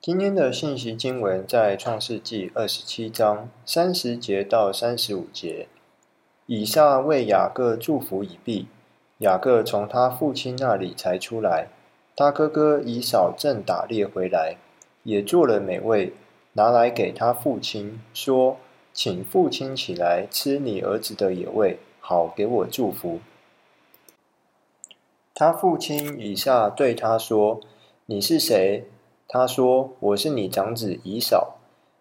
今天的信息经文在创世纪二十七章三十节到三十五节。以撒为雅各祝福已毕，雅各从他父亲那里才出来。他哥哥以扫正打猎回来，也做了美味，拿来给他父亲，说：“请父亲起来吃你儿子的野味，好给我祝福。”他父亲以撒对他说：“你是谁？”他说：“我是你长子以扫。”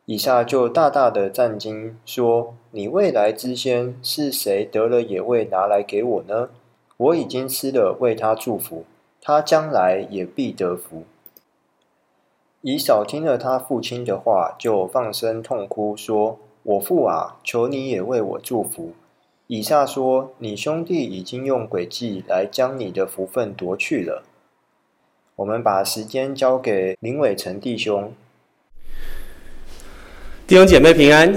以撒就大大的战惊，说：“你未来之先是谁得了野味拿来给我呢？我已经吃了，为他祝福。”他将来也必得福。以扫听了他父亲的话，就放声痛哭，说：“我父啊，求你也为我祝福。”以撒说：“你兄弟已经用诡计来将你的福分夺去了。”我们把时间交给林伟成弟兄。弟兄姐妹平安。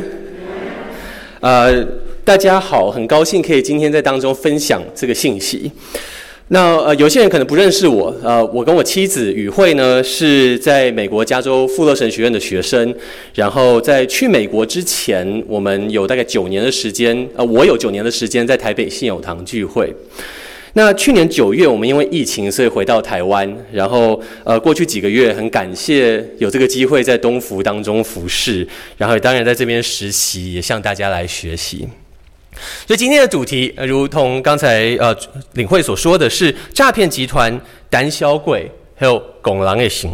呃，大家好，很高兴可以今天在当中分享这个信息。那呃，有些人可能不认识我，呃，我跟我妻子雨慧呢是在美国加州富勒神学院的学生，然后在去美国之前，我们有大概九年的时间，呃，我有九年的时间在台北信友堂聚会。那去年九月，我们因为疫情，所以回到台湾，然后呃，过去几个月很感谢有这个机会在东福当中服侍，然后当然在这边实习，也向大家来学习。所以今天的主题，呃、如同刚才呃领会所说的是诈骗集团、胆小鬼，还有拱狼也行。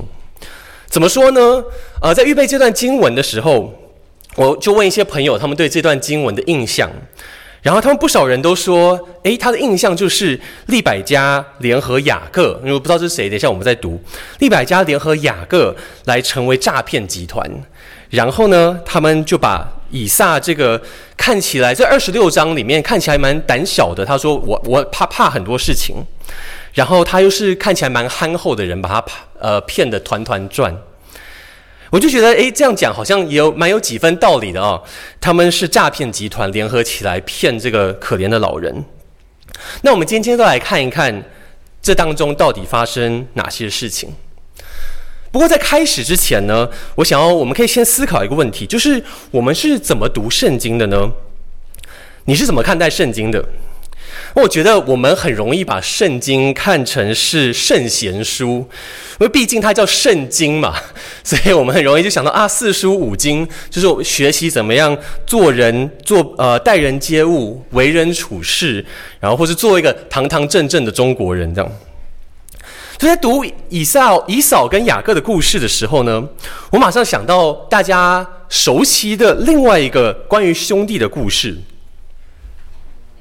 怎么说呢？呃，在预备这段经文的时候，我就问一些朋友，他们对这段经文的印象，然后他们不少人都说，诶，他的印象就是利百加联合雅各，因为不知道是谁，等一下我们再读，利百加联合雅各来成为诈骗集团。然后呢，他们就把以撒这个看起来在二十六章里面看起来蛮胆小的，他说我我怕怕很多事情，然后他又是看起来蛮憨厚的人，把他呃骗得团团转。我就觉得诶，这样讲好像也有蛮有几分道理的哦。他们是诈骗集团联合起来骗这个可怜的老人。那我们今天都来看一看这当中到底发生哪些事情。不过在开始之前呢，我想要我们可以先思考一个问题，就是我们是怎么读圣经的呢？你是怎么看待圣经的？我觉得我们很容易把圣经看成是圣贤书，因为毕竟它叫圣经嘛，所以我们很容易就想到啊，四书五经就是学习怎么样做人、做呃待人接物、为人处事，然后或是做一个堂堂正正的中国人这样。就在读以扫、以扫跟雅各的故事的时候呢，我马上想到大家熟悉的另外一个关于兄弟的故事。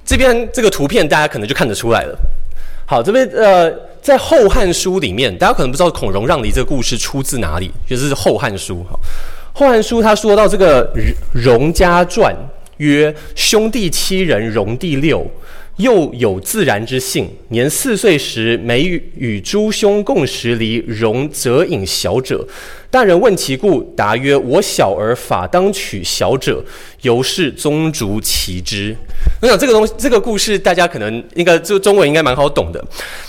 这边这个图片大家可能就看得出来了。好，这边呃，在《后汉书》里面，大家可能不知道孔融让梨这个故事出自哪里，就是《后汉书》哈，《后汉书》他说到这个融家传，曰：兄弟七人，融第六。又有自然之性，年四岁时，每与诸兄共食离，融则饮小者。大人问其故，答曰：“我小儿法当取小者。”由是宗族其之。我想这个东西，这个故事大家可能应该就中文应该蛮好懂的。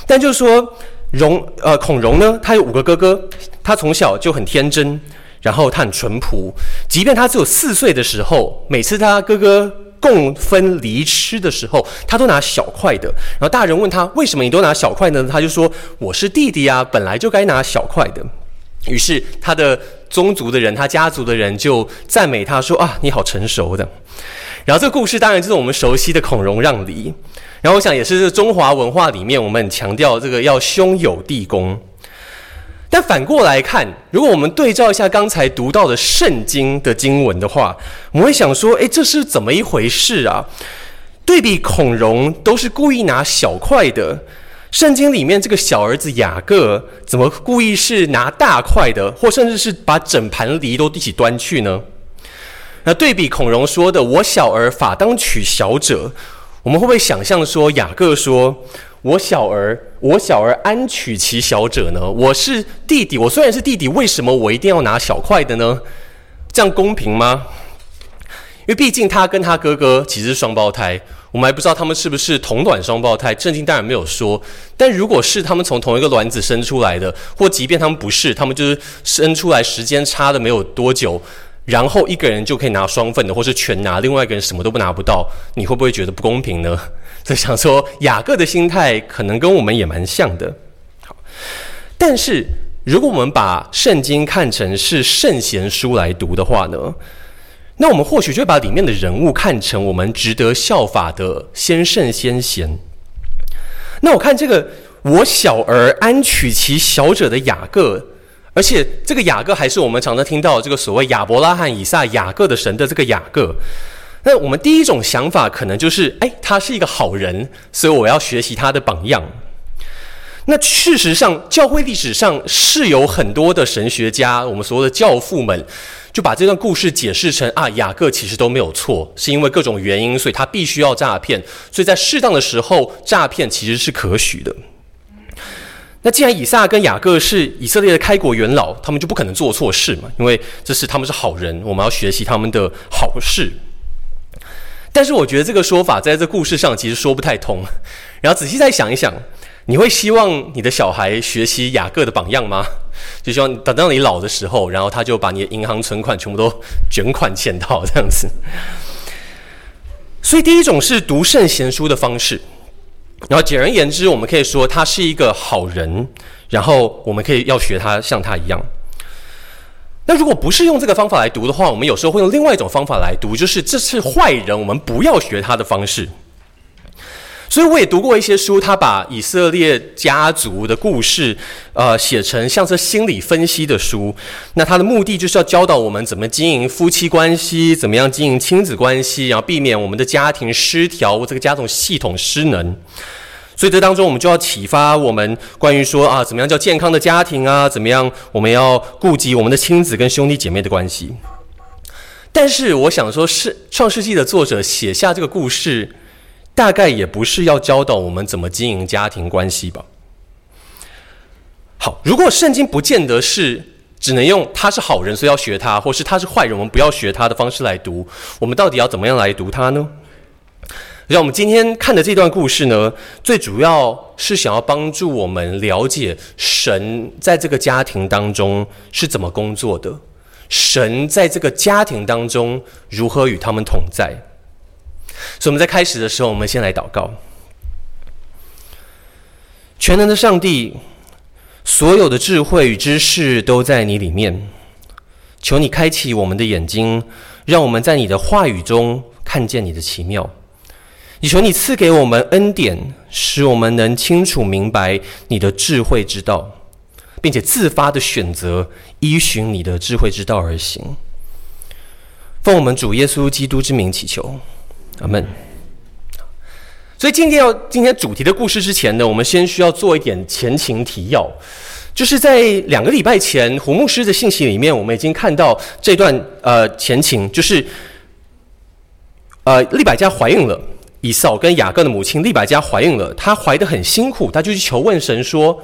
但就是说，荣呃孔融呢，他有五个哥哥，他从小就很天真，然后他很淳朴，即便他只有四岁的时候，每次他哥哥。共分离吃的时候，他都拿小块的。然后大人问他为什么你都拿小块呢？他就说：“我是弟弟啊，本来就该拿小块的。”于是他的宗族的人，他家族的人就赞美他说：“啊，你好成熟的。”然后这个故事当然就是我们熟悉的孔融让梨。然后我想也是中华文化里面我们很强调这个要兄友弟恭。但反过来看，如果我们对照一下刚才读到的圣经的经文的话，我们会想说：诶，这是怎么一回事啊？对比孔融都是故意拿小块的，圣经里面这个小儿子雅各怎么故意是拿大块的，或甚至是把整盘梨都一起端去呢？那对比孔融说的“我小儿法当取小者”，我们会不会想象说雅各说？我小儿，我小儿安取其小者呢？我是弟弟，我虽然是弟弟，为什么我一定要拿小块的呢？这样公平吗？因为毕竟他跟他哥哥其实是双胞胎，我们还不知道他们是不是同卵双胞胎。圣经当然没有说，但如果是他们从同一个卵子生出来的，或即便他们不是，他们就是生出来时间差的没有多久，然后一个人就可以拿双份的，或是全拿，另外一个人什么都不拿不到，你会不会觉得不公平呢？就想说雅各的心态可能跟我们也蛮像的。好，但是如果我们把圣经看成是圣贤书来读的话呢？那我们或许就会把里面的人物看成我们值得效法的先圣先贤。那我看这个我小儿安娶其小者的雅各，而且这个雅各还是我们常常听到这个所谓亚伯拉罕、以撒、雅各的神的这个雅各。那我们第一种想法可能就是，哎，他是一个好人，所以我要学习他的榜样。那事实上，教会历史上是有很多的神学家，我们所谓的教父们。就把这段故事解释成啊，雅各其实都没有错，是因为各种原因，所以他必须要诈骗，所以在适当的时候诈骗其实是可许的。那既然以撒跟雅各是以色列的开国元老，他们就不可能做错事嘛，因为这是他们是好人，我们要学习他们的好事。但是我觉得这个说法在这故事上其实说不太通，然后仔细再想一想。你会希望你的小孩学习雅各的榜样吗？就希望等到你老的时候，然后他就把你的银行存款全部都卷款潜逃这样子。所以第一种是读圣贤书的方式，然后简而言之，我们可以说他是一个好人，然后我们可以要学他像他一样。那如果不是用这个方法来读的话，我们有时候会用另外一种方法来读，就是这是坏人，我们不要学他的方式。所以我也读过一些书，他把以色列家族的故事，呃，写成像是心理分析的书。那他的目的就是要教导我们怎么经营夫妻关系，怎么样经营亲子关系，然后避免我们的家庭失调，这个家庭系统失能。所以这当中，我们就要启发我们关于说啊，怎么样叫健康的家庭啊？怎么样我们要顾及我们的亲子跟兄弟姐妹的关系？但是我想说，是创世纪的作者写下这个故事。大概也不是要教导我们怎么经营家庭关系吧。好，如果圣经不见得是只能用他是好人，所以要学他，或是他是坏人，我们不要学他的方式来读，我们到底要怎么样来读他呢？让我们今天看的这段故事呢，最主要是想要帮助我们了解神在这个家庭当中是怎么工作的，神在这个家庭当中如何与他们同在。所以我们在开始的时候，我们先来祷告。全能的上帝，所有的智慧与知识都在你里面。求你开启我们的眼睛，让我们在你的话语中看见你的奇妙。你求你赐给我们恩典，使我们能清楚明白你的智慧之道，并且自发的选择依循你的智慧之道而行。奉我们主耶稣基督之名祈求。阿门。所以今天要今天主题的故事之前呢，我们先需要做一点前情提要。就是在两个礼拜前，胡牧师的信息里面，我们已经看到这段呃前情，就是呃利百加怀孕了，以扫跟雅各的母亲利百加怀孕了，她怀得很辛苦，她就去求问神说：“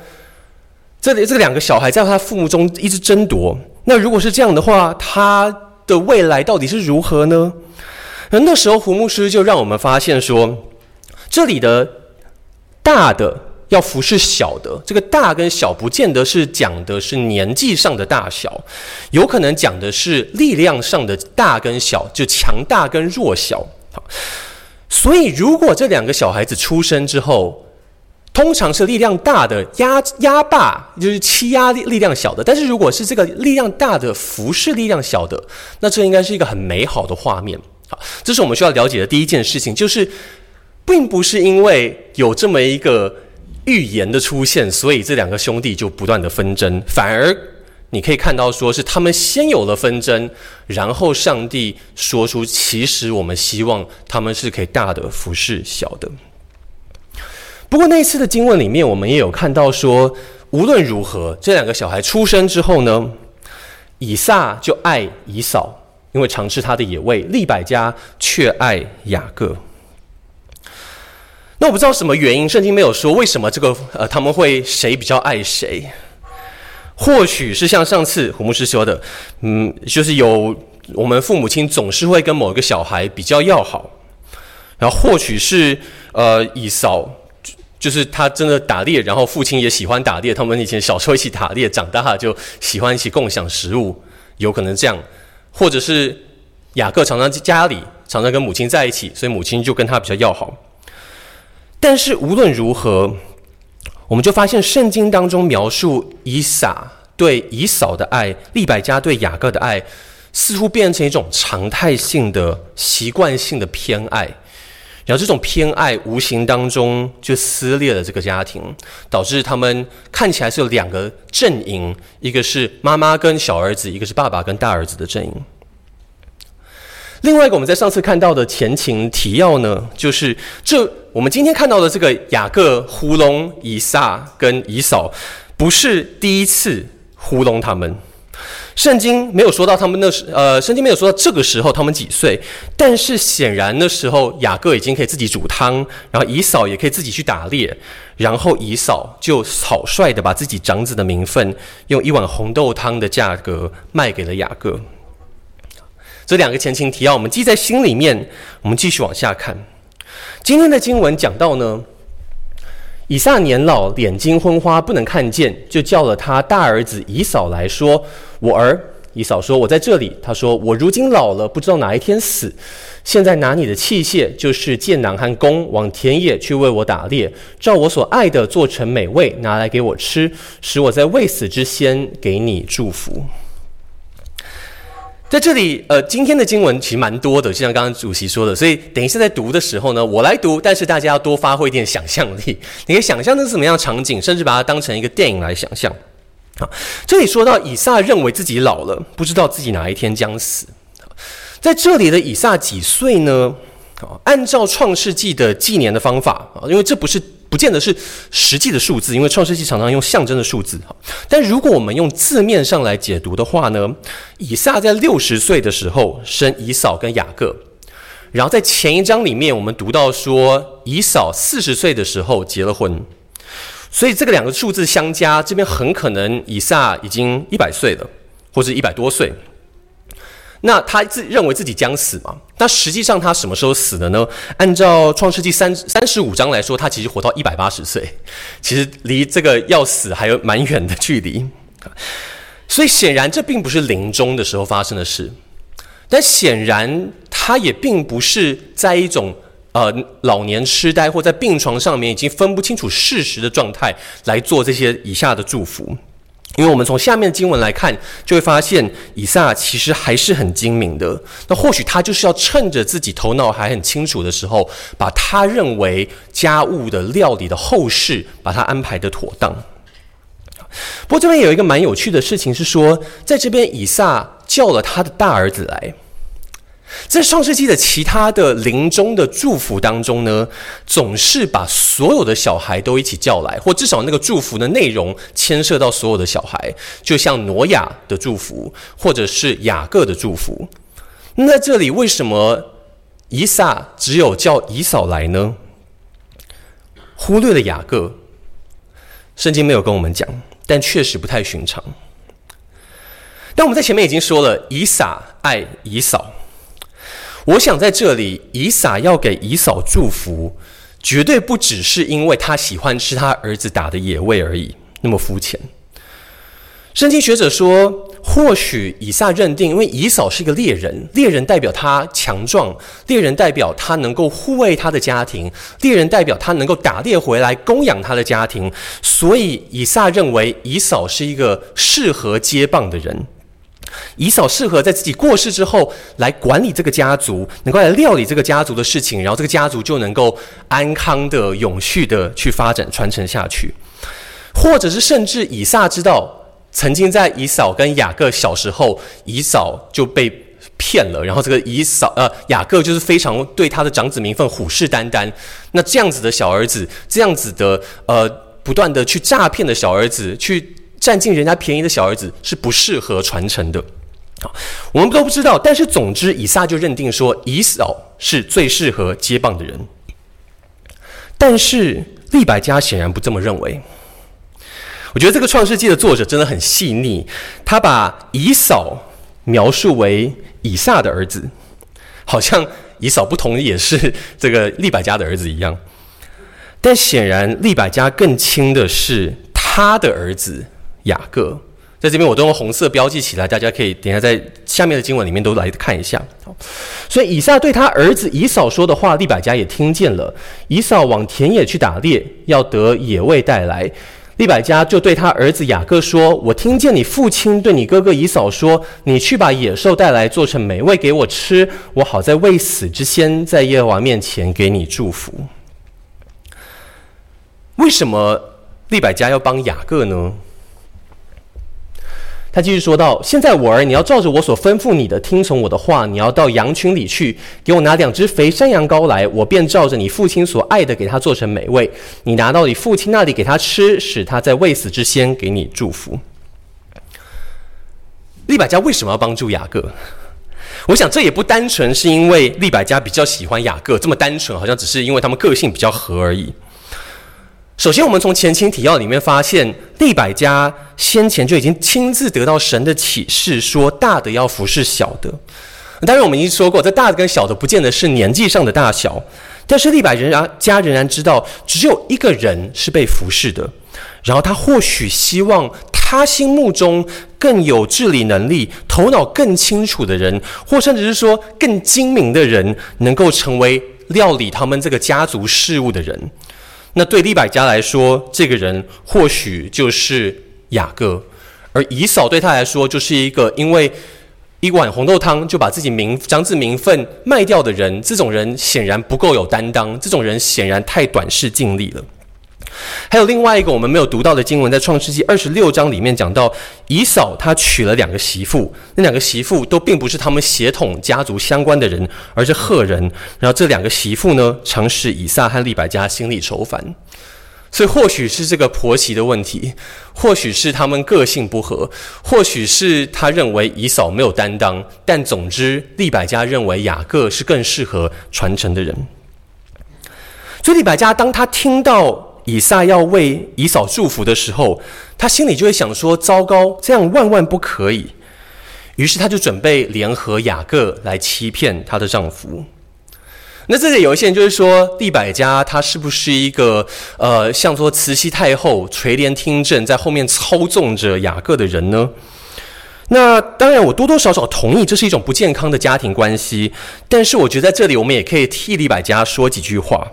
这里这两个小孩在她父母中一直争夺，那如果是这样的话，她的未来到底是如何呢？”而那时候，胡牧师就让我们发现说，这里的大的要服侍小的，这个大跟小不见得是讲的是年纪上的大小，有可能讲的是力量上的大跟小，就强大跟弱小。好，所以如果这两个小孩子出生之后，通常是力量大的压压霸，就是欺压力力量小的。但是如果是这个力量大的服侍力量小的，那这应该是一个很美好的画面。这是我们需要了解的第一件事情，就是，并不是因为有这么一个预言的出现，所以这两个兄弟就不断的纷争，反而你可以看到，说是他们先有了纷争，然后上帝说出，其实我们希望他们是可以大的服侍小的。不过那一次的经文里面，我们也有看到说，无论如何，这两个小孩出生之后呢，以撒就爱以扫。因为常吃他的野味，利百加却爱雅各。那我不知道什么原因，圣经没有说为什么这个呃他们会谁比较爱谁。或许是像上次胡牧师说的，嗯，就是有我们父母亲总是会跟某一个小孩比较要好，然后或许是呃以扫，就是他真的打猎，然后父亲也喜欢打猎，他们以前小时候一起打猎，长大了就喜欢一起共享食物，有可能这样，或者是雅各常常在家里，常常跟母亲在一起，所以母亲就跟他比较要好。但是无论如何，我们就发现圣经当中描述以撒对以扫的爱，利百加对雅各的爱，似乎变成一种常态性的、习惯性的偏爱。然后这种偏爱无形当中就撕裂了这个家庭，导致他们看起来是有两个阵营，一个是妈妈跟小儿子，一个是爸爸跟大儿子的阵营。另外一个我们在上次看到的前情提要呢，就是这我们今天看到的这个雅各糊弄以撒跟以扫，不是第一次糊弄他们。圣经没有说到他们那时，呃，圣经没有说到这个时候他们几岁，但是显然那时候雅各已经可以自己煮汤，然后以扫也可以自己去打猎，然后以扫就草率的把自己长子的名分用一碗红豆汤的价格卖给了雅各。这两个前情提要，我们记在心里面。我们继续往下看，今天的经文讲到呢，以撒年老，眼睛昏花，不能看见，就叫了他大儿子以扫来说：“我儿。”以扫说：“我在这里。”他说：“我如今老了，不知道哪一天死。现在拿你的器械，就是箭囊和弓，往田野去为我打猎，照我所爱的做成美味，拿来给我吃，使我在未死之先给你祝福。”在这里，呃，今天的经文其实蛮多的，就像刚刚主席说的，所以等一下在读的时候呢，我来读，但是大家要多发挥一点想象力，你可以想象那是什么样的场景，甚至把它当成一个电影来想象。好，这里说到以撒认为自己老了，不知道自己哪一天将死。在这里的以撒几岁呢？按照创世纪的纪年的方法啊，因为这不是。不见得是实际的数字，因为创世纪常常用象征的数字哈。但如果我们用字面上来解读的话呢，以撒在六十岁的时候生以扫跟雅各，然后在前一章里面我们读到说以扫四十岁的时候结了婚，所以这个两个数字相加，这边很可能以撒已经一百岁了，或者一百多岁。那他自认为自己将死嘛？那实际上他什么时候死的呢？按照创世纪三三十五章来说，他其实活到一百八十岁，其实离这个要死还有蛮远的距离。所以显然这并不是临终的时候发生的事，但显然他也并不是在一种呃老年痴呆或在病床上面已经分不清楚事实的状态来做这些以下的祝福。因为我们从下面的经文来看，就会发现以撒其实还是很精明的。那或许他就是要趁着自己头脑还很清楚的时候，把他认为家务的料理的后事，把它安排的妥当。不过这边有一个蛮有趣的事情是说，在这边以撒叫了他的大儿子来。在创世纪的其他的临终的祝福当中呢，总是把所有的小孩都一起叫来，或至少那个祝福的内容牵涉到所有的小孩，就像挪亚的祝福，或者是雅各的祝福。那在这里为什么以撒只有叫以扫来呢？忽略了雅各，圣经没有跟我们讲，但确实不太寻常。但我们在前面已经说了，以撒爱以扫。我想在这里，以撒要给以扫祝福，绝对不只是因为他喜欢吃他儿子打的野味而已，那么肤浅。圣经学者说，或许以撒认定，因为以扫是一个猎人，猎人代表他强壮，猎人代表他能够护卫他的家庭，猎人代表他能够打猎回来供养他的家庭，所以以撒认为以扫是一个适合接棒的人。以扫适合在自己过世之后来管理这个家族，能够来料理这个家族的事情，然后这个家族就能够安康的、永续的去发展、传承下去。或者是甚至以撒知道，曾经在以扫跟雅各小时候，以扫就被骗了，然后这个以扫呃雅各就是非常对他的长子名分虎视眈眈。那这样子的小儿子，这样子的呃不断的去诈骗的小儿子去。占尽人家便宜的小儿子是不适合传承的，好，我们都不知道。但是总之，以撒就认定说，以扫是最适合接棒的人。但是利百加显然不这么认为。我觉得这个创世纪的作者真的很细腻，他把以扫描述为以撒的儿子，好像以扫不同也是这个利百加的儿子一样。但显然利百加更亲的是他的儿子雅各。在这边我都用红色标记起来，大家可以等一下在下面的经文里面都来看一下。所以以撒对他儿子以扫说的话，利百加也听见了。以扫往田野去打猎，要得野味带来。利百加就对他儿子雅各说：“我听见你父亲对你哥哥以扫说，你去把野兽带来，做成美味给我吃，我好在未死之先，在耶和华面前给你祝福。”为什么利百加要帮雅各呢？他继续说道：“现在我儿，你要照着我所吩咐你的，听从我的话。你要到羊群里去，给我拿两只肥山羊羔来，我便照着你父亲所爱的，给他做成美味。你拿到你父亲那里给他吃，使他在未死之先给你祝福。”利百加为什么要帮助雅各？我想这也不单纯是因为利百加比较喜欢雅各，这么单纯，好像只是因为他们个性比较合而已。首先，我们从前情提要里面发现，利百家先前就已经亲自得到神的启示，说大的要服侍小的。当然，我们已经说过，这大的跟小的不见得是年纪上的大小，但是利百仍然家仍然知道，只有一个人是被服侍的。然后他或许希望他心目中更有治理能力、头脑更清楚的人，或甚至是说更精明的人，能够成为料理他们这个家族事务的人。那对利百家来说，这个人或许就是雅各，而以扫对他来说，就是一个因为一碗红豆汤就把自己名将自名分卖掉的人。这种人显然不够有担当，这种人显然太短视尽力了。还有另外一个我们没有读到的经文，在创世纪二十六章里面讲到，以扫他娶了两个媳妇，那两个媳妇都并不是他们血统家族相关的人，而是赫人。然后这两个媳妇呢，常使以撒和利百加心里愁烦。所以或许是这个婆媳的问题，或许是他们个性不合，或许是他认为以扫没有担当。但总之，利百加认为雅各是更适合传承的人。所以利百加当他听到。以撒要为以扫祝福的时候，他心里就会想说：“糟糕，这样万万不可以。”于是他就准备联合雅各来欺骗她的丈夫。那这里有一些人就是说，利百加她是不是一个呃，像说慈禧太后垂帘听政，在后面操纵着雅各的人呢？那当然，我多多少少同意这是一种不健康的家庭关系。但是我觉得在这里，我们也可以替利百加说几句话。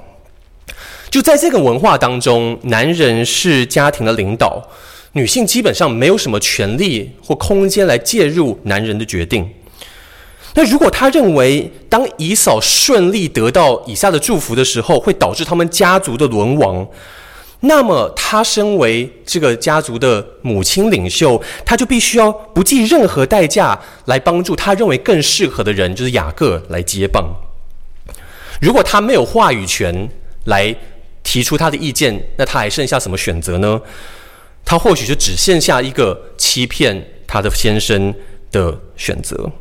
就在这个文化当中，男人是家庭的领导，女性基本上没有什么权利或空间来介入男人的决定。那如果他认为当以扫顺利得到以撒的祝福的时候，会导致他们家族的沦亡，那么他身为这个家族的母亲领袖，他就必须要不计任何代价来帮助他认为更适合的人，就是雅各来接棒。如果他没有话语权来提出他的意见，那他还剩下什么选择呢？他或许就只剩下一个欺骗他的先生的选择。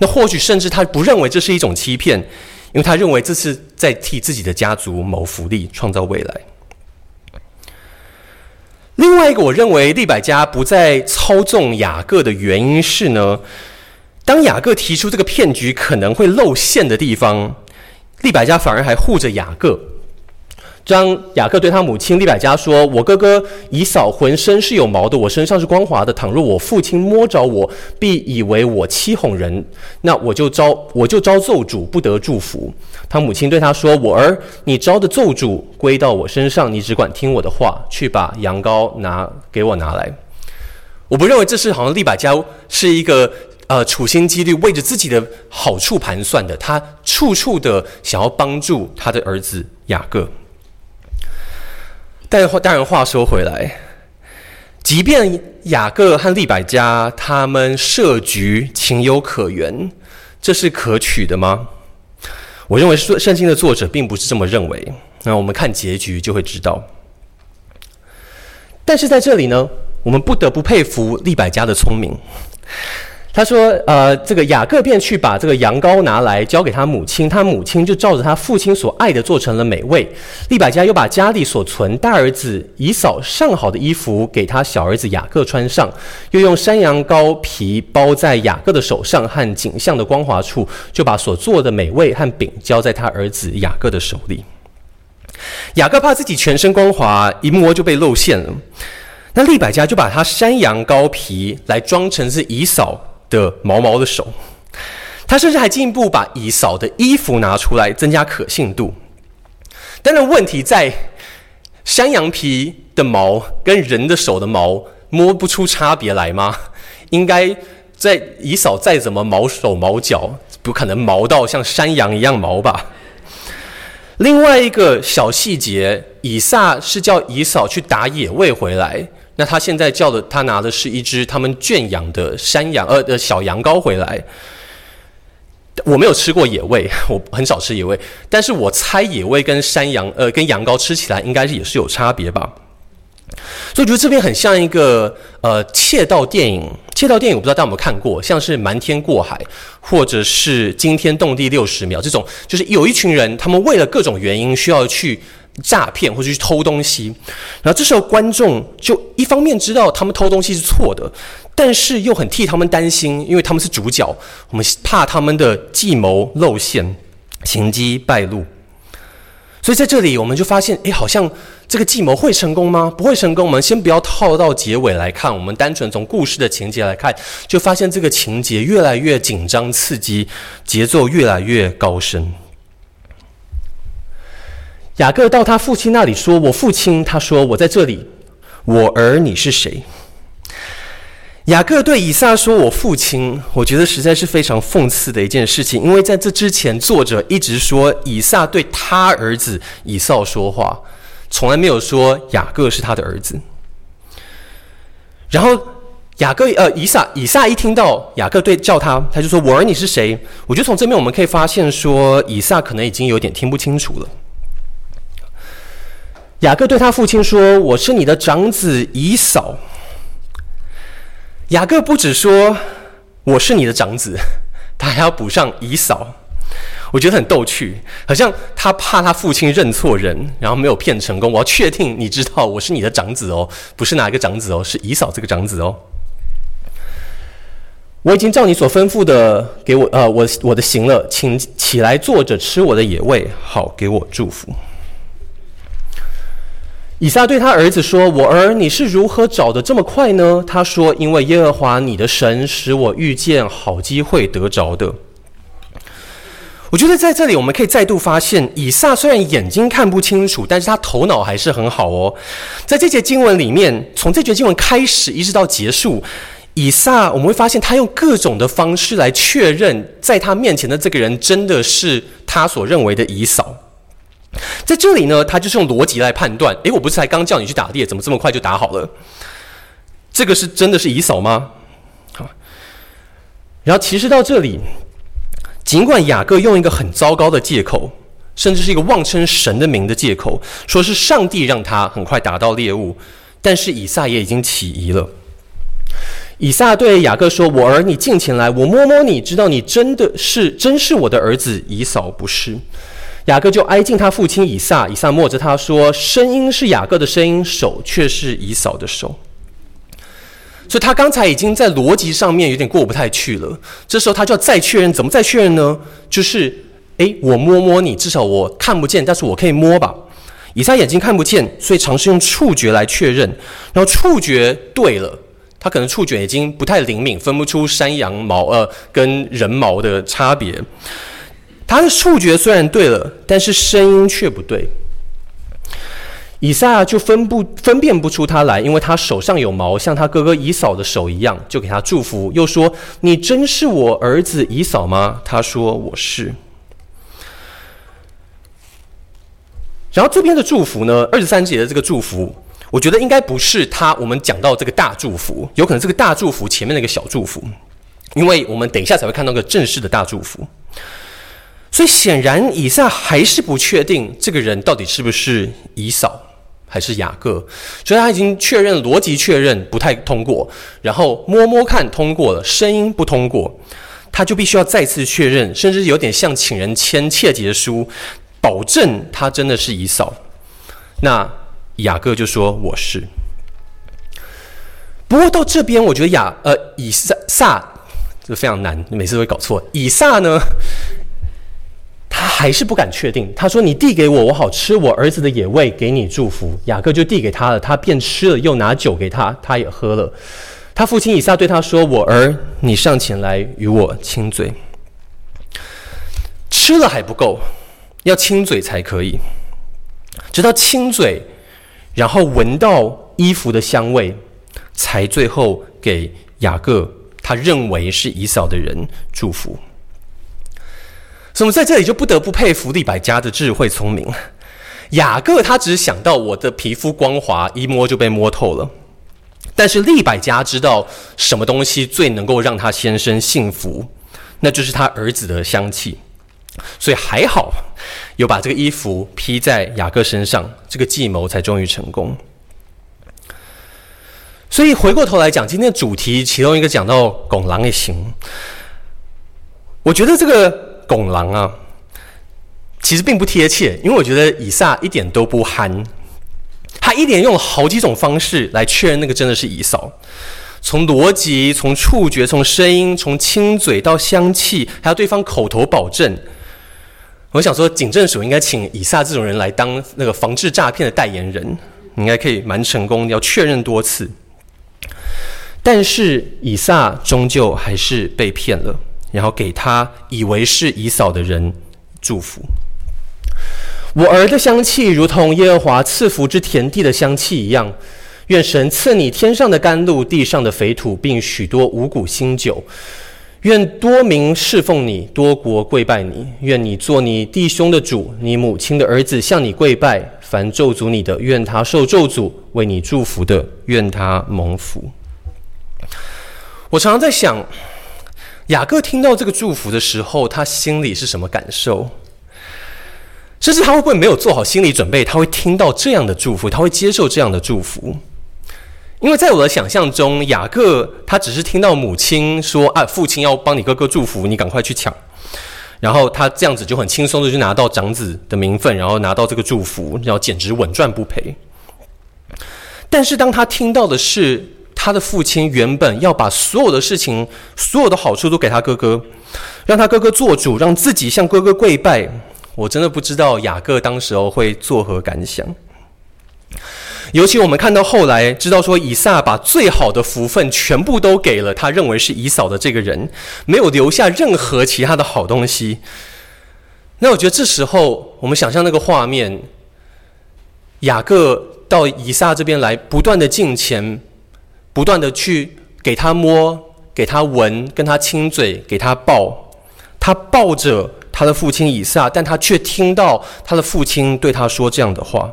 那或许甚至他不认为这是一种欺骗，因为他认为这是在替自己的家族谋福利、创造未来。另外一个，我认为利百加不再操纵雅各的原因是呢，当雅各提出这个骗局可能会露馅的地方，利百加反而还护着雅各。张雅各对他母亲利百加说：“我哥哥以扫浑身是有毛的，我身上是光滑的。倘若我父亲摸着我，必以为我欺哄人，那我就招我就招咒诅，不得祝福。”他母亲对他说：“我儿，你招的咒诅归到我身上，你只管听我的话，去把羊羔拿给我拿来。”我不认为这是好像利百加是一个呃处心积虑为着自己的好处盘算的，他处处的想要帮助他的儿子雅各。但话当然，话说回来，即便雅各和利百加他们设局情有可原，这是可取的吗？我认为圣圣经的作者并不是这么认为。那我们看结局就会知道。但是在这里呢，我们不得不佩服利百加的聪明。他说：“呃，这个雅各便去把这个羊羔拿来交给他母亲，他母亲就照着他父亲所爱的做成了美味。利百加又把家里所存大儿子以扫上好的衣服给他小儿子雅各穿上，又用山羊羔皮包在雅各的手上和颈项的光滑处，就把所做的美味和饼交在他儿子雅各的手里。雅各怕自己全身光滑，一摸就被露馅了。那利百家就把他山羊羔皮来装成是以扫。”的毛毛的手，他甚至还进一步把以扫的衣服拿出来，增加可信度。当然，问题在山羊皮的毛跟人的手的毛摸不出差别来吗？应该在以扫再怎么毛手毛脚，不可能毛到像山羊一样毛吧？另外一个小细节，以撒是叫以扫去打野味回来。那他现在叫的，他拿的是一只他们圈养的山羊，呃的小羊羔回来。我没有吃过野味，我很少吃野味，但是我猜野味跟山羊，呃，跟羊羔吃起来应该是也是有差别吧。所以我觉得这边很像一个呃窃盗电影，窃盗电影我不知道大家有没有看过，像是《瞒天过海》或者是《惊天动地六十秒》这种，就是有一群人，他们为了各种原因需要去。诈骗或者去偷东西，然后这时候观众就一方面知道他们偷东西是错的，但是又很替他们担心，因为他们是主角，我们怕他们的计谋露馅、行迹败露。所以在这里我们就发现，哎，好像这个计谋会成功吗？不会成功。我们先不要套到结尾来看，我们单纯从故事的情节来看，就发现这个情节越来越紧张刺激，节奏越来越高深。雅各到他父亲那里说：“我父亲。”他说：“我在这里。我儿，你是谁？”雅各对以撒说：“我父亲。”我觉得实在是非常讽刺的一件事情，因为在这之前，作者一直说以撒对他儿子以扫说话，从来没有说雅各是他的儿子。然后雅各呃，以撒以撒一听到雅各对叫他，他就说：“我儿，你是谁？”我觉得从这边我们可以发现说，以撒可能已经有点听不清楚了。雅各对他父亲说：“我是你的长子以扫。”雅各不只说我是你的长子，他还要补上以扫。我觉得很逗趣，好像他怕他父亲认错人，然后没有骗成功。我要确定你知道我是你的长子哦，不是哪一个长子哦，是以扫这个长子哦。我已经照你所吩咐的给我呃，我我的行了，请起来坐着吃我的野味，好给我祝福。以撒对他儿子说：“我儿，你是如何找得这么快呢？”他说：“因为耶和华你的神使我遇见好机会得着的。”我觉得在这里我们可以再度发现，以撒虽然眼睛看不清楚，但是他头脑还是很好哦。在这节经文里面，从这节经文开始一直到结束，以撒我们会发现他用各种的方式来确认，在他面前的这个人真的是他所认为的以扫。在这里呢，他就是用逻辑来判断。诶，我不是才刚叫你去打猎，怎么这么快就打好了？这个是真的是以扫吗？好，然后其实到这里，尽管雅各用一个很糟糕的借口，甚至是一个妄称神的名的借口，说是上帝让他很快打到猎物，但是以撒也已经起疑了。以撒对雅各说：“我儿，你近前来，我摸摸你，知道你真的是真是我的儿子以扫，不是。”雅各就挨近他父亲以撒，以撒摸着他说：“声音是雅各的声音，手却是以扫的手。”所以，他刚才已经在逻辑上面有点过不太去了。这时候，他就要再确认，怎么再确认呢？就是，诶，我摸摸你，至少我看不见，但是我可以摸吧。以撒眼睛看不见，所以尝试用触觉来确认。然后触觉对了，他可能触觉已经不太灵敏，分不出山羊毛呃跟人毛的差别。他的触觉虽然对了，但是声音却不对。以撒就分不分辨不出他来，因为他手上有毛，像他哥哥以扫的手一样，就给他祝福，又说：“你真是我儿子以扫吗？”他说：“我是。”然后这边的祝福呢，二十三节的这个祝福，我觉得应该不是他我们讲到这个大祝福，有可能这个大祝福前面那个小祝福，因为我们等一下才会看到个正式的大祝福。所以显然，以撒还是不确定这个人到底是不是以扫。还是雅各？所以他已经确认逻辑确认不太通过，然后摸摸看通过了，声音不通过，他就必须要再次确认，甚至有点像请人签切结书，保证他真的是以扫。那雅各就说：“我是。”不过到这边，我觉得雅呃以撒撒这非常难，每次都会搞错。以撒呢？他还是不敢确定。他说：“你递给我，我好吃我儿子的野味，给你祝福。”雅各就递给他了，他便吃了，又拿酒给他，他也喝了。他父亲以撒对他说：“我儿，你上前来与我亲嘴。”吃了还不够，要亲嘴才可以。直到亲嘴，然后闻到衣服的香味，才最后给雅各他认为是以扫的人祝福。所以，我们在这里就不得不佩服利百加的智慧聪明。雅各他只想到我的皮肤光滑，一摸就被摸透了。但是利百加知道什么东西最能够让他先生幸福，那就是他儿子的香气。所以还好，有把这个衣服披在雅各身上，这个计谋才终于成功。所以回过头来讲，今天的主题其中一个讲到拱狼也行，我觉得这个。拱狼啊，其实并不贴切，因为我觉得以撒一点都不憨，他一连用了好几种方式来确认那个真的是以扫，从逻辑、从触觉、从声音、从亲嘴到香气，还有对方口头保证。我想说，警政署应该请以撒这种人来当那个防治诈骗的代言人，应该可以蛮成功，要确认多次。但是以撒终究还是被骗了。然后给他以为是以扫的人祝福。我儿的香气如同耶和华赐福之田地的香气一样，愿神赐你天上的甘露、地上的肥土，并许多五谷新酒。愿多民侍奉你，多国跪拜你。愿你做你弟兄的主，你母亲的儿子向你跪拜。凡咒诅你的，愿他受咒诅；为你祝福的，愿他蒙福。我常常在想。雅各听到这个祝福的时候，他心里是什么感受？甚至他会不会没有做好心理准备？他会听到这样的祝福，他会接受这样的祝福？因为在我的想象中，雅各他只是听到母亲说：“啊，父亲要帮你哥哥祝福，你赶快去抢。”然后他这样子就很轻松的就拿到长子的名分，然后拿到这个祝福，然后简直稳赚不赔。但是当他听到的是，他的父亲原本要把所有的事情、所有的好处都给他哥哥，让他哥哥做主，让自己向哥哥跪拜。我真的不知道雅各当时候会作何感想。尤其我们看到后来知道说，以撒把最好的福分全部都给了他认为是以扫的这个人，没有留下任何其他的好东西。那我觉得这时候我们想象那个画面，雅各到以撒这边来，不断的进前。不断的去给他摸，给他闻，跟他亲嘴，给他抱。他抱着他的父亲以撒，但他却听到他的父亲对他说这样的话。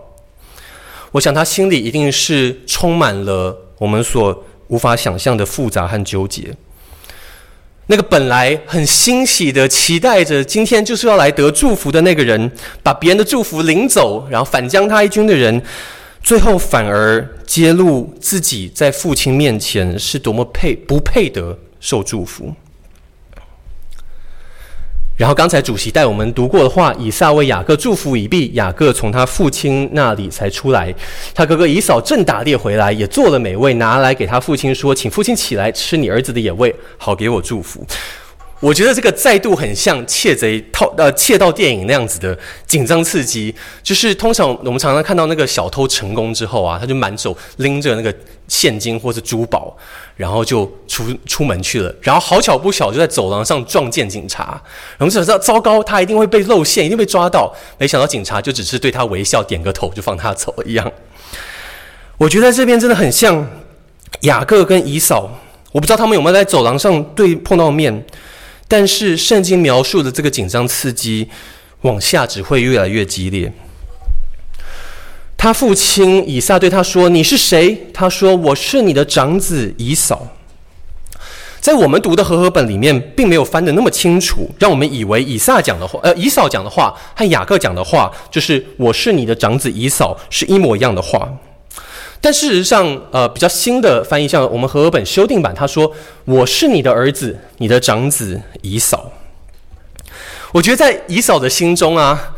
我想他心里一定是充满了我们所无法想象的复杂和纠结。那个本来很欣喜的期待着今天就是要来得祝福的那个人，把别人的祝福领走，然后反将他一军的人。最后反而揭露自己在父亲面前是多么配不配得受祝福。然后刚才主席带我们读过的话，以撒为雅各祝福已毕，雅各从他父亲那里才出来。他哥哥以扫正打猎回来，也做了美味，拿来给他父亲说：“请父亲起来吃你儿子的野味，好给我祝福。”我觉得这个再度很像窃贼套呃窃盗电影那样子的紧张刺激，就是通常我们常常看到那个小偷成功之后啊，他就满手拎着那个现金或是珠宝，然后就出出门去了，然后好巧不巧就在走廊上撞见警察，然后就知道糟糕，他一定会被露馅，一定被抓到。没想到警察就只是对他微笑，点个头就放他走一样。我觉得这边真的很像雅各跟姨嫂，我不知道他们有没有在走廊上对碰到面。但是圣经描述的这个紧张刺激，往下只会越来越激烈。他父亲以撒对他说：“你是谁？”他说：“我是你的长子以扫。”在我们读的和合本里面，并没有翻得那么清楚，让我们以为以撒讲的话，呃，以扫讲的话和雅各讲的话，就是“我是你的长子以扫”是一模一样的话。但事实上，呃，比较新的翻译，像我们和合本修订版，他说：“我是你的儿子，你的长子以扫。”我觉得在以扫的心中啊，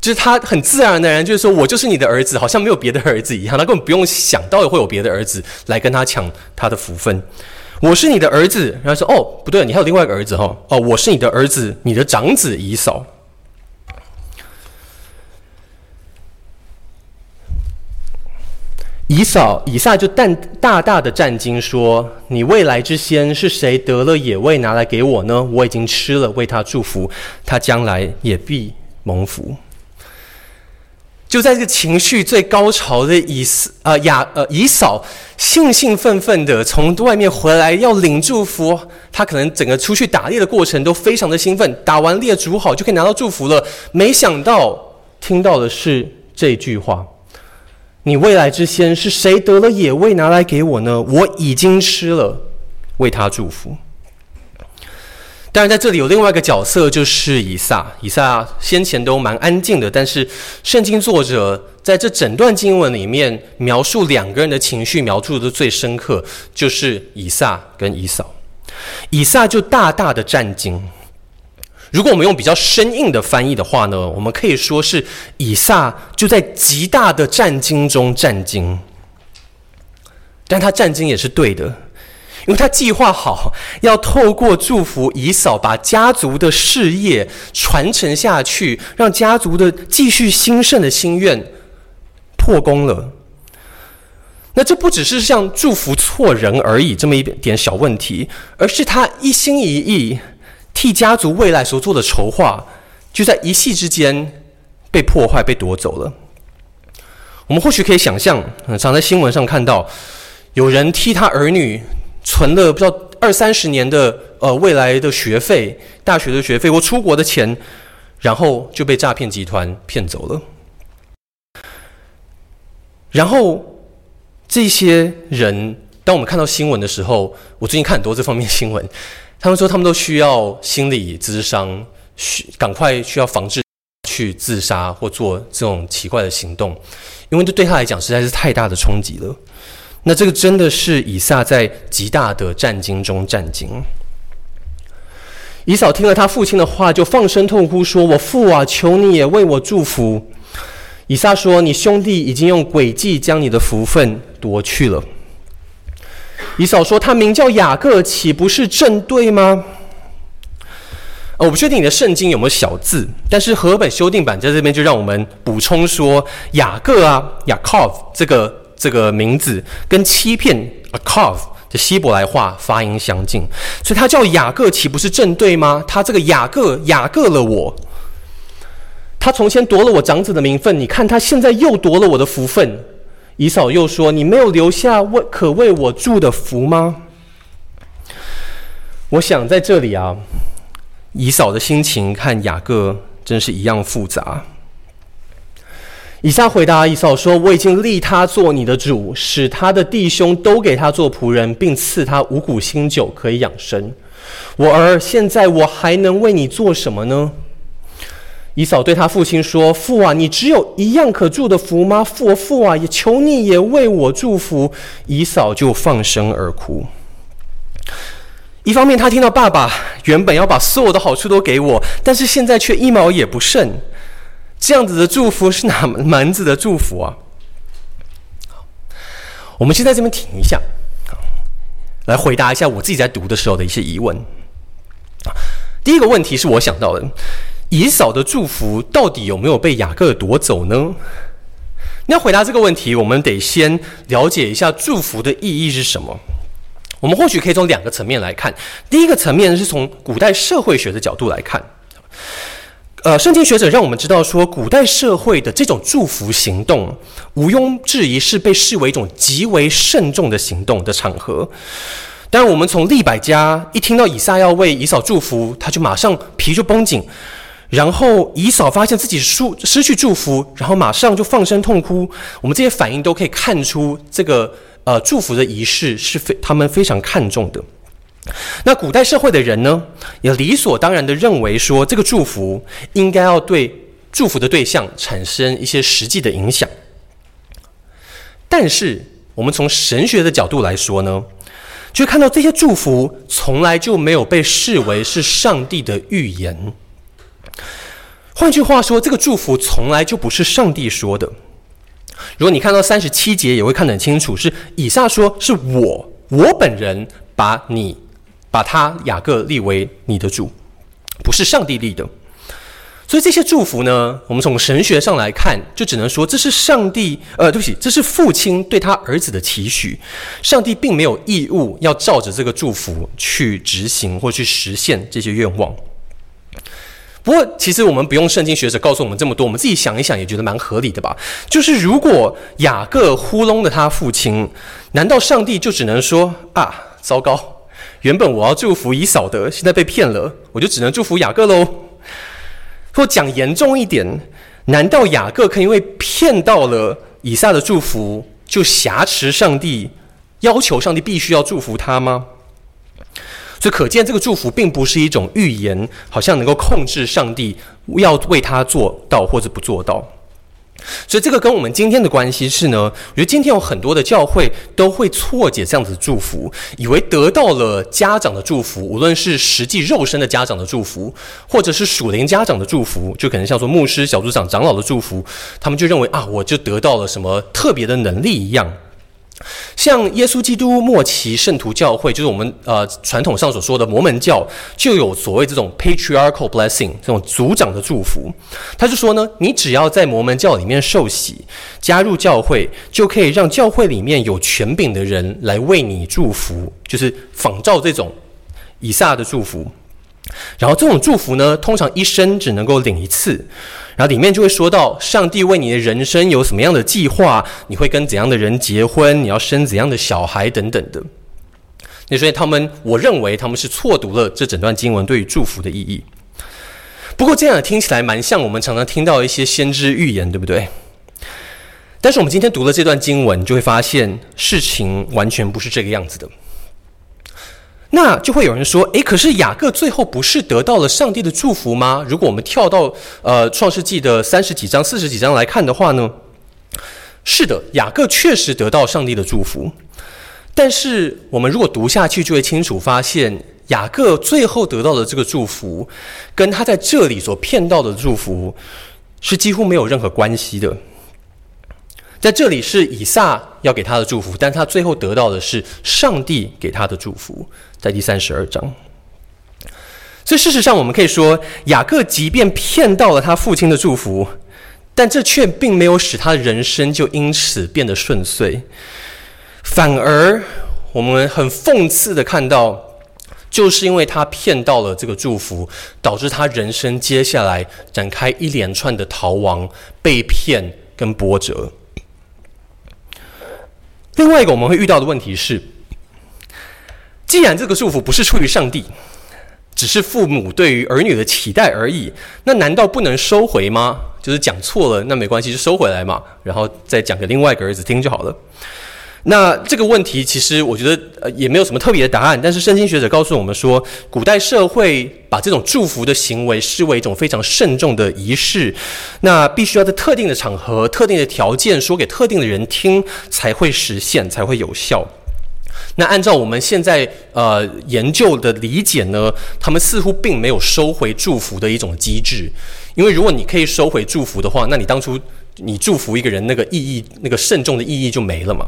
就是他很自然的人，就是说我就是你的儿子，好像没有别的儿子一样，他根本不用想到会有别的儿子来跟他抢他的福分。我是你的儿子，然后说：“哦，不对，你还有另外一个儿子哈。哦，我是你的儿子，你的长子以扫。”以扫以撒就大大大的战惊说：“你未来之先是谁得了野味拿来给我呢？我已经吃了，为他祝福，他将来也必蒙福。”就在这个情绪最高潮的以呃亚呃以扫兴兴奋奋的从外面回来要领祝福，他可能整个出去打猎的过程都非常的兴奋，打完猎煮好就可以拿到祝福了。没想到听到的是这句话。你未来之先是谁得了野味拿来给我呢？我已经吃了，为他祝福。当然，在这里有另外一个角色，就是以撒。以撒先前都蛮安静的，但是圣经作者在这整段经文里面描述两个人的情绪，描述的最深刻，就是以撒跟以扫。以撒就大大的震惊。如果我们用比较生硬的翻译的话呢，我们可以说是以撒就在极大的战惊中战惊，但他战惊也是对的，因为他计划好要透过祝福以扫，把家族的事业传承下去，让家族的继续兴盛的心愿破功了。那这不只是像祝福错人而已这么一点小问题，而是他一心一意。替家族未来所做的筹划，就在一夕之间被破坏、被夺走了。我们或许可以想象，常在新闻上看到，有人替他儿女存了不知道二三十年的呃未来的学费、大学的学费或出国的钱，然后就被诈骗集团骗走了。然后这些人，当我们看到新闻的时候，我最近看很多这方面新闻。他们说，他们都需要心理咨商，需赶快需要防治去自杀或做这种奇怪的行动，因为这对他来讲实在是太大的冲击了。那这个真的是以撒在极大的战惊中战惊。以扫听了他父亲的话，就放声痛哭，说：“我父啊，求你也为我祝福。”以撒说：“你兄弟已经用诡计将你的福分夺去了。”以扫说：“他名叫雅各，岂不是正对吗？”，我不确定你的圣经有没有小字，但是和本修订版在这边就让我们补充说，雅各啊雅 a 夫这个这个名字跟欺骗 Akov 的希伯来话发音相近，所以他叫雅各，岂不是正对吗？他这个雅各雅各了我，他从前夺了我长子的名分，你看他现在又夺了我的福分。以扫又说：“你没有留下为可为我祝的福吗？”我想在这里啊，以扫的心情和雅各真是一样复杂。以撒回答以扫说：“我已经立他做你的主，使他的弟兄都给他做仆人，并赐他五谷新酒可以养生。我儿，现在我还能为你做什么呢？”以扫对他父亲说：“父啊，你只有一样可祝的福吗？父啊，父啊，也求你也为我祝福。”以扫就放声而哭。一方面，他听到爸爸原本要把所有的好处都给我，但是现在却一毛也不剩。这样子的祝福是哪门子的祝福啊？我们先在这边停一下，来回答一下我自己在读的时候的一些疑问。第一个问题是我想到的。以扫的祝福到底有没有被雅各夺走呢？要回答这个问题，我们得先了解一下祝福的意义是什么。我们或许可以从两个层面来看。第一个层面是从古代社会学的角度来看。呃，圣经学者让我们知道说，古代社会的这种祝福行动，毋庸置疑是被视为一种极为慎重的行动的场合。当然，我们从利百加一听到以撒要为以扫祝福，他就马上皮就绷紧。然后以扫发现自己失失去祝福，然后马上就放声痛哭。我们这些反应都可以看出，这个呃祝福的仪式是非他们非常看重的。那古代社会的人呢，也理所当然的认为说，这个祝福应该要对祝福的对象产生一些实际的影响。但是，我们从神学的角度来说呢，就看到这些祝福从来就没有被视为是上帝的预言。换句话说，这个祝福从来就不是上帝说的。如果你看到三十七节，也会看得很清楚，是以撒说：“是我，我本人把你。”把他雅各立为你的主，不是上帝立的，所以这些祝福呢，我们从神学上来看，就只能说这是上帝，呃，对不起，这是父亲对他儿子的期许，上帝并没有义务要照着这个祝福去执行或去实现这些愿望。不过，其实我们不用圣经学者告诉我们这么多，我们自己想一想也觉得蛮合理的吧？就是如果雅各糊弄了他父亲，难道上帝就只能说啊，糟糕？原本我要祝福以扫的，现在被骗了，我就只能祝福雅各喽。或讲严重一点，难道雅各可以因为骗到了以撒的祝福，就挟持上帝，要求上帝必须要祝福他吗？所以可见，这个祝福并不是一种预言，好像能够控制上帝要为他做到或者不做到。所以这个跟我们今天的关系是呢，我觉得今天有很多的教会都会错解这样子的祝福，以为得到了家长的祝福，无论是实际肉身的家长的祝福，或者是属灵家长的祝福，就可能像说牧师、小组长、长老的祝福，他们就认为啊，我就得到了什么特别的能力一样。像耶稣基督末期圣徒教会，就是我们呃传统上所说的摩门教，就有所谓这种 patriarchal blessing 这种族长的祝福。他就说呢，你只要在摩门教里面受洗，加入教会，就可以让教会里面有权柄的人来为你祝福，就是仿照这种以撒的祝福。然后这种祝福呢，通常一生只能够领一次。然后里面就会说到，上帝为你的人生有什么样的计划？你会跟怎样的人结婚？你要生怎样的小孩等等的。那所以他们，我认为他们是错读了这整段经文对于祝福的意义。不过这样听起来蛮像我们常常听到一些先知预言，对不对？但是我们今天读了这段经文，就会发现事情完全不是这个样子的。那就会有人说，诶，可是雅各最后不是得到了上帝的祝福吗？如果我们跳到呃创世纪的三十几章、四十几章来看的话呢，是的，雅各确实得到上帝的祝福。但是我们如果读下去，就会清楚发现，雅各最后得到的这个祝福，跟他在这里所骗到的祝福，是几乎没有任何关系的。在这里是以撒要给他的祝福，但他最后得到的是上帝给他的祝福，在第三十二章。所以事实上，我们可以说，雅各即便骗到了他父亲的祝福，但这却并没有使他的人生就因此变得顺遂。反而，我们很讽刺的看到，就是因为他骗到了这个祝福，导致他人生接下来展开一连串的逃亡、被骗跟波折。另外一个我们会遇到的问题是，既然这个祝福不是出于上帝，只是父母对于儿女的期待而已，那难道不能收回吗？就是讲错了，那没关系，就收回来嘛，然后再讲给另外一个儿子听就好了。那这个问题其实我觉得呃也没有什么特别的答案，但是圣经学者告诉我们说，古代社会把这种祝福的行为视为一种非常慎重的仪式，那必须要在特定的场合、特定的条件说给特定的人听才会实现，才会有效。那按照我们现在呃研究的理解呢，他们似乎并没有收回祝福的一种机制，因为如果你可以收回祝福的话，那你当初。你祝福一个人，那个意义，那个慎重的意义就没了嘛。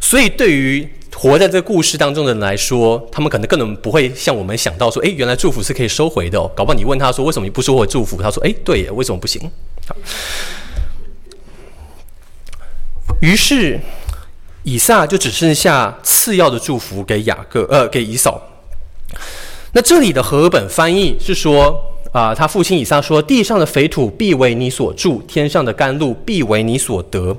所以，对于活在这个故事当中的人来说，他们可能根本不会像我们想到说，诶，原来祝福是可以收回的哦。搞不好你问他说，为什么你不收回祝福？他说，诶，对耶，为什么不行？于是，以撒就只剩下次要的祝福给雅各，呃，给以扫。那这里的和本翻译是说。啊、他父亲以撒说：“地上的肥土必为你所住，天上的甘露必为你所得。”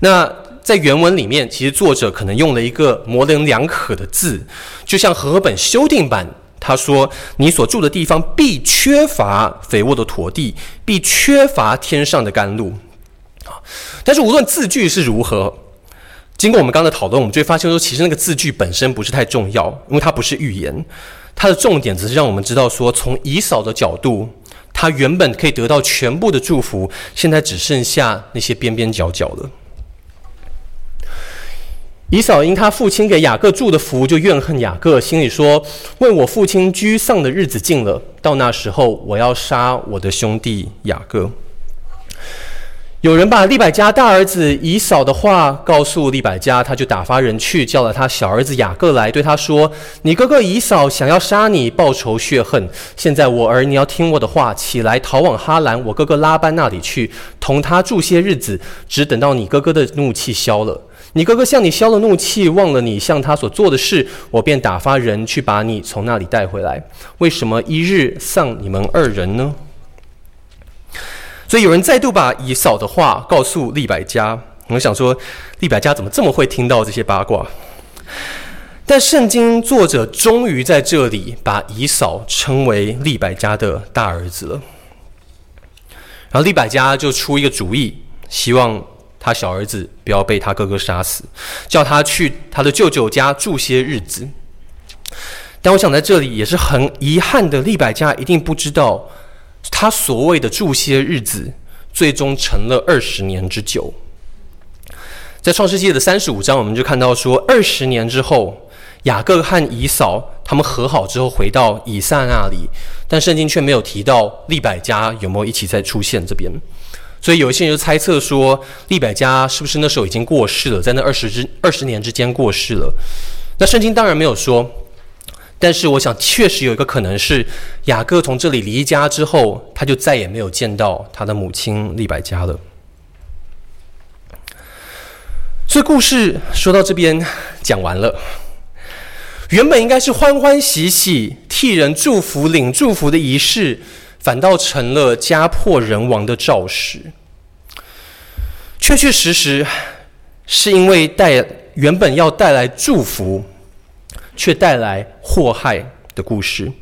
那在原文里面，其实作者可能用了一个模棱两可的字，就像和本修订版他说：“你所住的地方必缺乏肥沃的土地，必缺乏天上的甘露。”啊，但是无论字句是如何，经过我们刚刚的讨论，我们就会发现说，其实那个字句本身不是太重要，因为它不是预言，它的重点只是让我们知道说，从以扫的角度，他原本可以得到全部的祝福，现在只剩下那些边边角角了。以扫因他父亲给雅各祝的福，就怨恨雅各，心里说：“为我父亲居丧的日子近了，到那时候，我要杀我的兄弟雅各。”有人把利百加大儿子以扫的话告诉利百加，他就打发人去叫了他小儿子雅各来，对他说：“你哥哥以扫想要杀你，报仇血恨。现在我儿，你要听我的话，起来逃往哈兰，我哥哥拉班那里去，同他住些日子，只等到你哥哥的怒气消了。”你哥哥向你消了怒气，忘了你向他所做的事，我便打发人去把你从那里带回来。为什么一日丧你们二人呢？所以有人再度把以扫的话告诉利百加。我想说，利百加怎么这么会听到这些八卦？但圣经作者终于在这里把以扫称为利百加的大儿子了。然后利百加就出一个主意，希望。他小儿子不要被他哥哥杀死，叫他去他的舅舅家住些日子。但我想在这里也是很遗憾的，利百加一定不知道，他所谓的住些日子，最终成了二十年之久。在创世记的三十五章，我们就看到说，二十年之后，雅各和以扫他们和好之后回到以撒那里，但圣经却没有提到利百加有没有一起再出现这边。所以有一些人猜测说，利百加是不是那时候已经过世了，在那二十之二十年之间过世了？那圣经当然没有说，但是我想确实有一个可能是，雅各从这里离家之后，他就再也没有见到他的母亲利百加了。所以故事说到这边讲完了，原本应该是欢欢喜喜替人祝福、领祝福的仪式。反倒成了家破人亡的肇事，确确实实是因为带原本要带来祝福，却带来祸害的故事，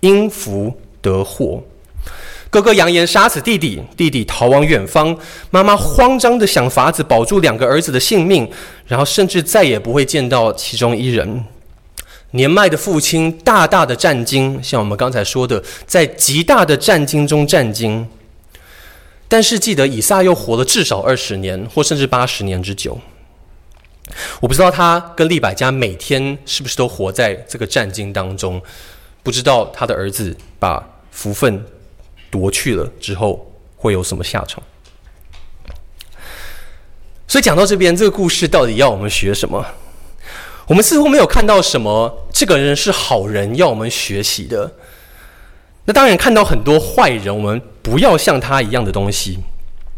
因福得祸。哥哥扬言杀死弟弟，弟弟逃往远方，妈妈慌张的想法子保住两个儿子的性命，然后甚至再也不会见到其中一人。年迈的父亲大大的战惊，像我们刚才说的，在极大的战惊中战惊。但是记得以撒又活了至少二十年，或甚至八十年之久。我不知道他跟利百加每天是不是都活在这个战惊当中，不知道他的儿子把福分夺去了之后会有什么下场。所以讲到这边，这个故事到底要我们学什么？我们似乎没有看到什么这个人是好人要我们学习的。那当然看到很多坏人，我们不要像他一样的东西，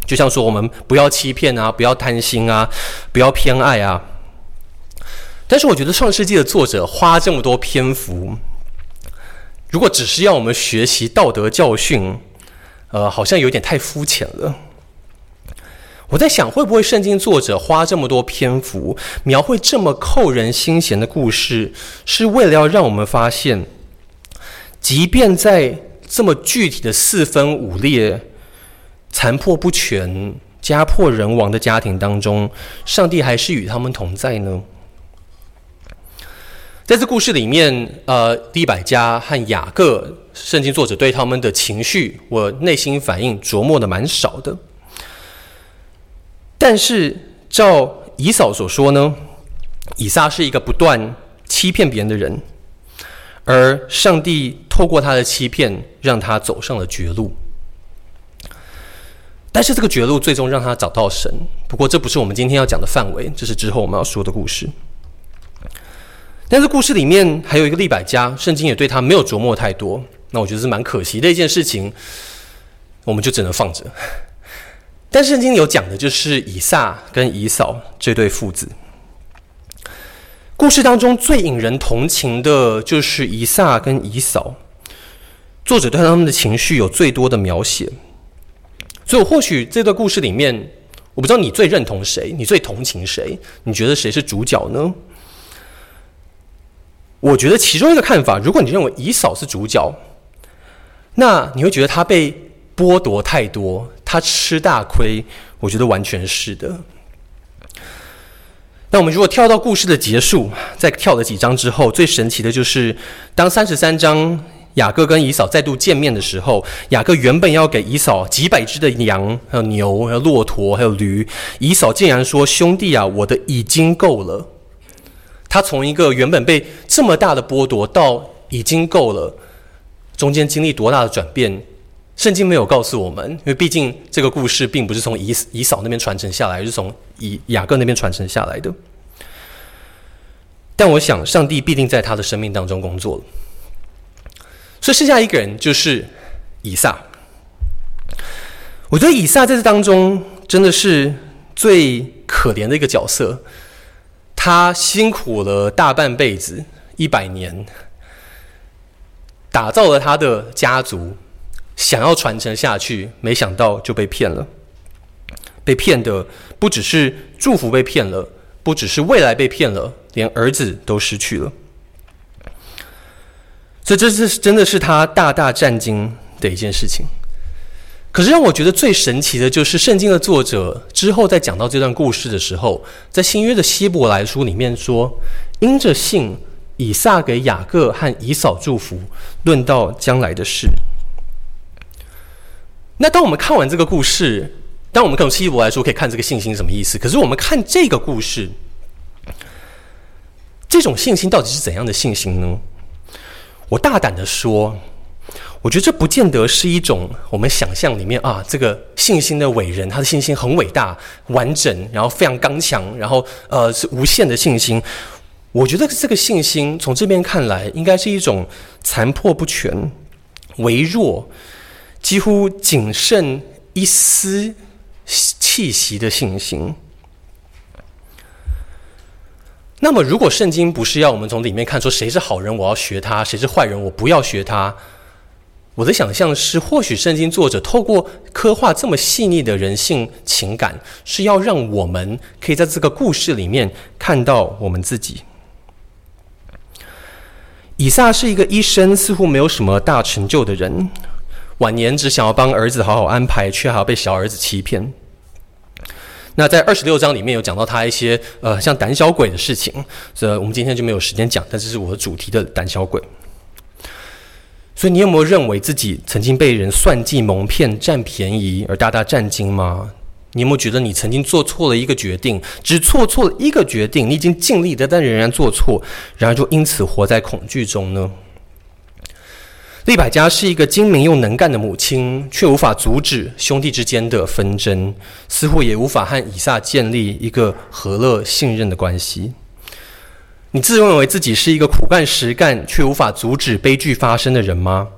就像说我们不要欺骗啊，不要贪心啊，不要偏爱啊。但是我觉得《创世纪》的作者花这么多篇幅，如果只是要我们学习道德教训，呃，好像有点太肤浅了。我在想，会不会圣经作者花这么多篇幅描绘这么扣人心弦的故事，是为了要让我们发现，即便在这么具体的四分五裂、残破不全、家破人亡的家庭当中，上帝还是与他们同在呢？在这故事里面，呃，利百加和雅各，圣经作者对他们的情绪，我内心反应琢磨的蛮少的。但是照以扫所说呢，以撒是一个不断欺骗别人的人，而上帝透过他的欺骗，让他走上了绝路。但是这个绝路最终让他找到神。不过这不是我们今天要讲的范围，这是之后我们要说的故事。但是故事里面还有一个利百加，圣经也对他没有琢磨太多。那我觉得是蛮可惜的一件事情，我们就只能放着。但圣经有讲的就是以撒跟以扫这对父子。故事当中最引人同情的就是以撒跟以扫，作者对他们的情绪有最多的描写。所以，或许这段故事里面，我不知道你最认同谁，你最同情谁？你觉得谁是主角呢？我觉得其中一个看法，如果你认为以扫是主角，那你会觉得他被剥夺太多。他吃大亏，我觉得完全是的。那我们如果跳到故事的结束，再跳了几章之后，最神奇的就是当三十三章雅各跟以扫再度见面的时候，雅各原本要给以扫几百只的羊、还有牛、还有骆驼、还有驴，以扫竟然说：“兄弟啊，我的已经够了。”他从一个原本被这么大的剥夺到已经够了，中间经历多大的转变？圣经没有告诉我们，因为毕竟这个故事并不是从以以扫那边传承下来，而是从以雅各那边传承下来的。但我想，上帝必定在他的生命当中工作了。所以剩下一个人就是以撒。我觉得以撒在这当中真的是最可怜的一个角色。他辛苦了大半辈子，一百年，打造了他的家族，想要传承下去，没想到就被骗了。被骗的不只是祝福被骗了，不只是未来被骗了，连儿子都失去了。所以这是真的是他大大战惊的一件事情。可是让我觉得最神奇的就是圣经的作者之后在讲到这段故事的时候，在新约的希伯来书里面说，因着信，以撒给雅各和以扫祝福，论到将来的事。那当我们看完这个故事，当我们看希伯来说可以看这个信心什么意思？可是我们看这个故事，这种信心到底是怎样的信心呢？我大胆的说，我觉得这不见得是一种我们想象里面啊，这个信心的伟人，他的信心很伟大、完整，然后非常刚强，然后呃是无限的信心。我觉得这个信心从这边看来，应该是一种残破不全、微弱、几乎仅剩一丝气息的信心。那么，如果圣经不是要我们从里面看出谁是好人，我要学他；谁是坏人，我不要学他。我的想象是，或许圣经作者透过刻画这么细腻的人性情感，是要让我们可以在这个故事里面看到我们自己。以撒是一个一生似乎没有什么大成就的人，晚年只想要帮儿子好好安排，却还要被小儿子欺骗。那在二十六章里面有讲到他一些呃像胆小鬼的事情，这我们今天就没有时间讲，但这是我的主题的胆小鬼。所以你有没有认为自己曾经被人算计、蒙骗、占便宜而大大占惊吗？你有没有觉得你曾经做错了一个决定，只做错了一个决定，你已经尽力的，但仍然做错，然而就因此活在恐惧中呢？利百加是一个精明又能干的母亲，却无法阻止兄弟之间的纷争，似乎也无法和以撒建立一个和乐信任的关系。你自认为自己是一个苦干实干却无法阻止悲剧发生的人吗？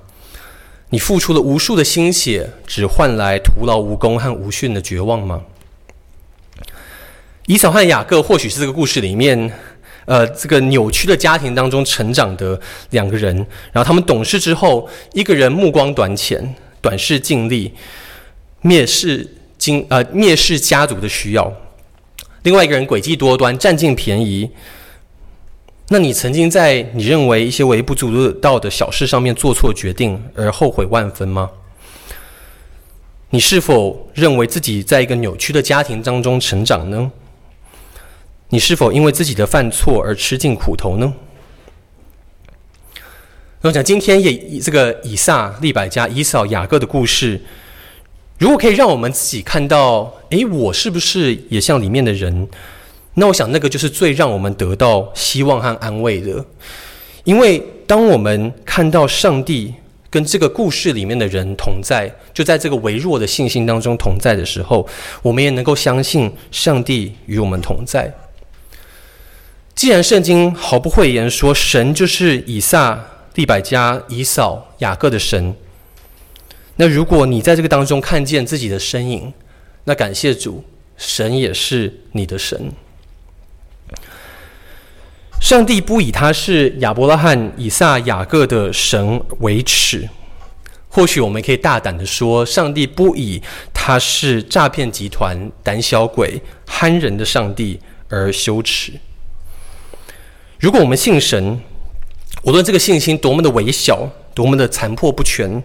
你付出了无数的心血，只换来徒劳无功和无讯的绝望吗？以扫和雅各或许是这个故事里面。呃，这个扭曲的家庭当中成长的两个人，然后他们懂事之后，一个人目光短浅、短视近利，蔑视经呃蔑视家族的需要；另外一个人诡计多端、占尽便宜。那你曾经在你认为一些微不足道的小事上面做错决定而后悔万分吗？你是否认为自己在一个扭曲的家庭当中成长呢？你是否因为自己的犯错而吃尽苦头呢？那我想今天也这个以撒、利百加、以扫、雅各的故事，如果可以让我们自己看到，诶，我是不是也像里面的人？那我想那个就是最让我们得到希望和安慰的，因为当我们看到上帝跟这个故事里面的人同在，就在这个微弱的信心当中同在的时候，我们也能够相信上帝与我们同在。既然圣经毫不讳言说神就是以撒、利百加、以扫、雅各的神，那如果你在这个当中看见自己的身影，那感谢主，神也是你的神。上帝不以他是亚伯拉罕、以撒、雅各的神为耻，或许我们可以大胆地说，上帝不以他是诈骗集团、胆小鬼、憨人的上帝而羞耻。如果我们信神，无论这个信心多么的微小，多么的残破不全，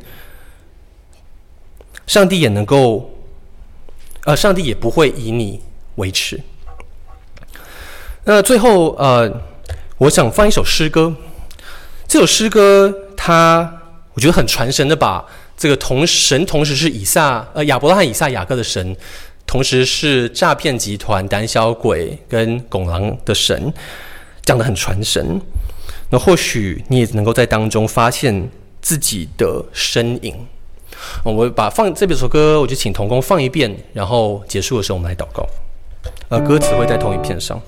上帝也能够，呃，上帝也不会以你为耻。那最后，呃，我想放一首诗歌。这首诗歌，它我觉得很传神的，把这个同神同时是以撒呃亚伯拉罕、以撒、雅各的神，同时是诈骗集团、胆小鬼跟拱狼的神，讲得很传神。那或许你也能够在当中发现自己的身影。我把放这首歌，我就请童工放一遍，然后结束的时候我们来祷告。呃，歌词会在同一片上。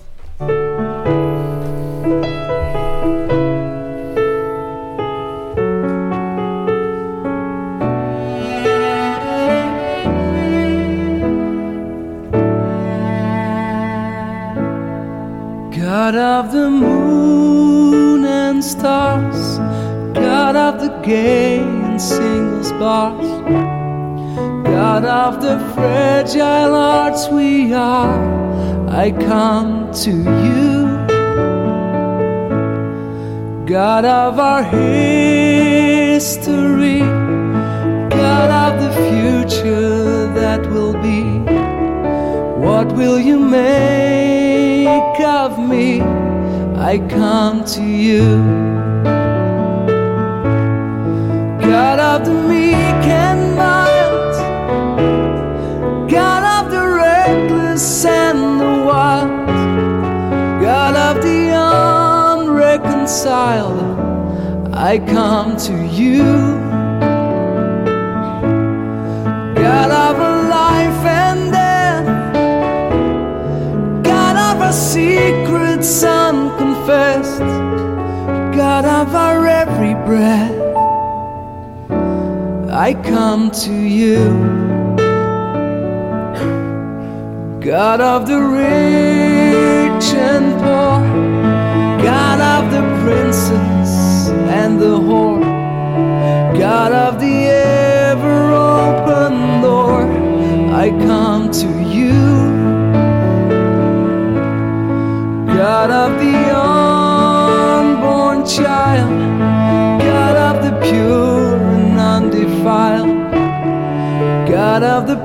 God of the moon and stars, God of the gay and single sparks, God of the fragile hearts we are, I come to you. God of our history, God of the future that will be, what will you make? Of me, I come to you. God of the meek and mild, God of the reckless and the wild, God of the unreconciled, I come to you. God of secrets unconfessed, God of our every breath, I come to you. God of the rich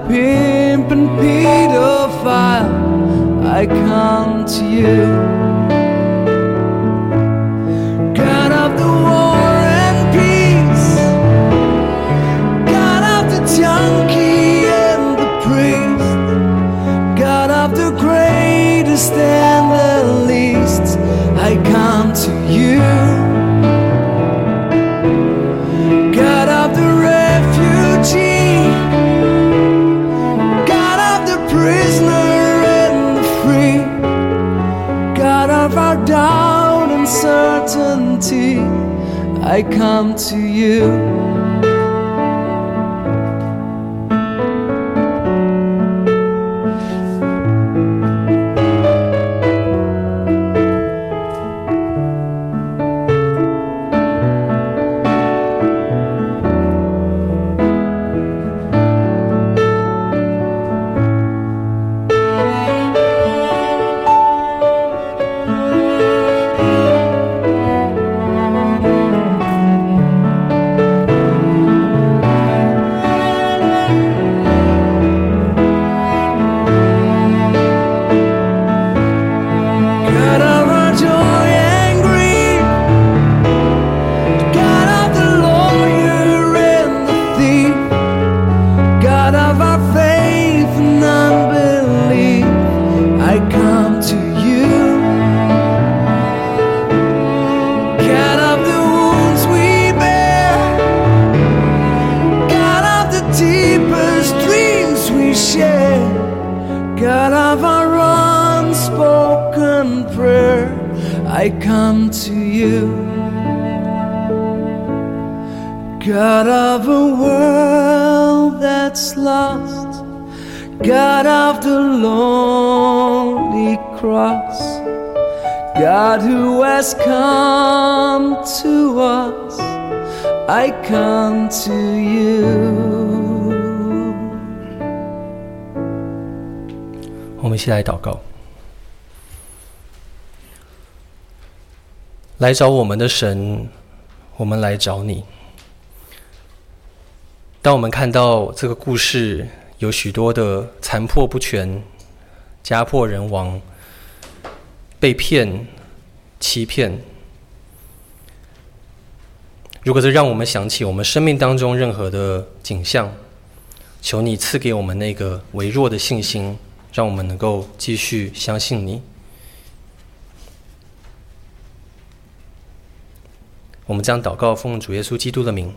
pimp and pedophile, I come to you. I come to you. To you. 我们一起来祷告。来找我们的神，我们来找你。当我们看到这个故事有许多的残破不全、家破人亡，被骗、欺骗。如果这让我们想起我们生命当中任何的景象，求你赐给我们那个微弱的信心，让我们能够继续相信你。我们将祷告奉主耶稣基督的名。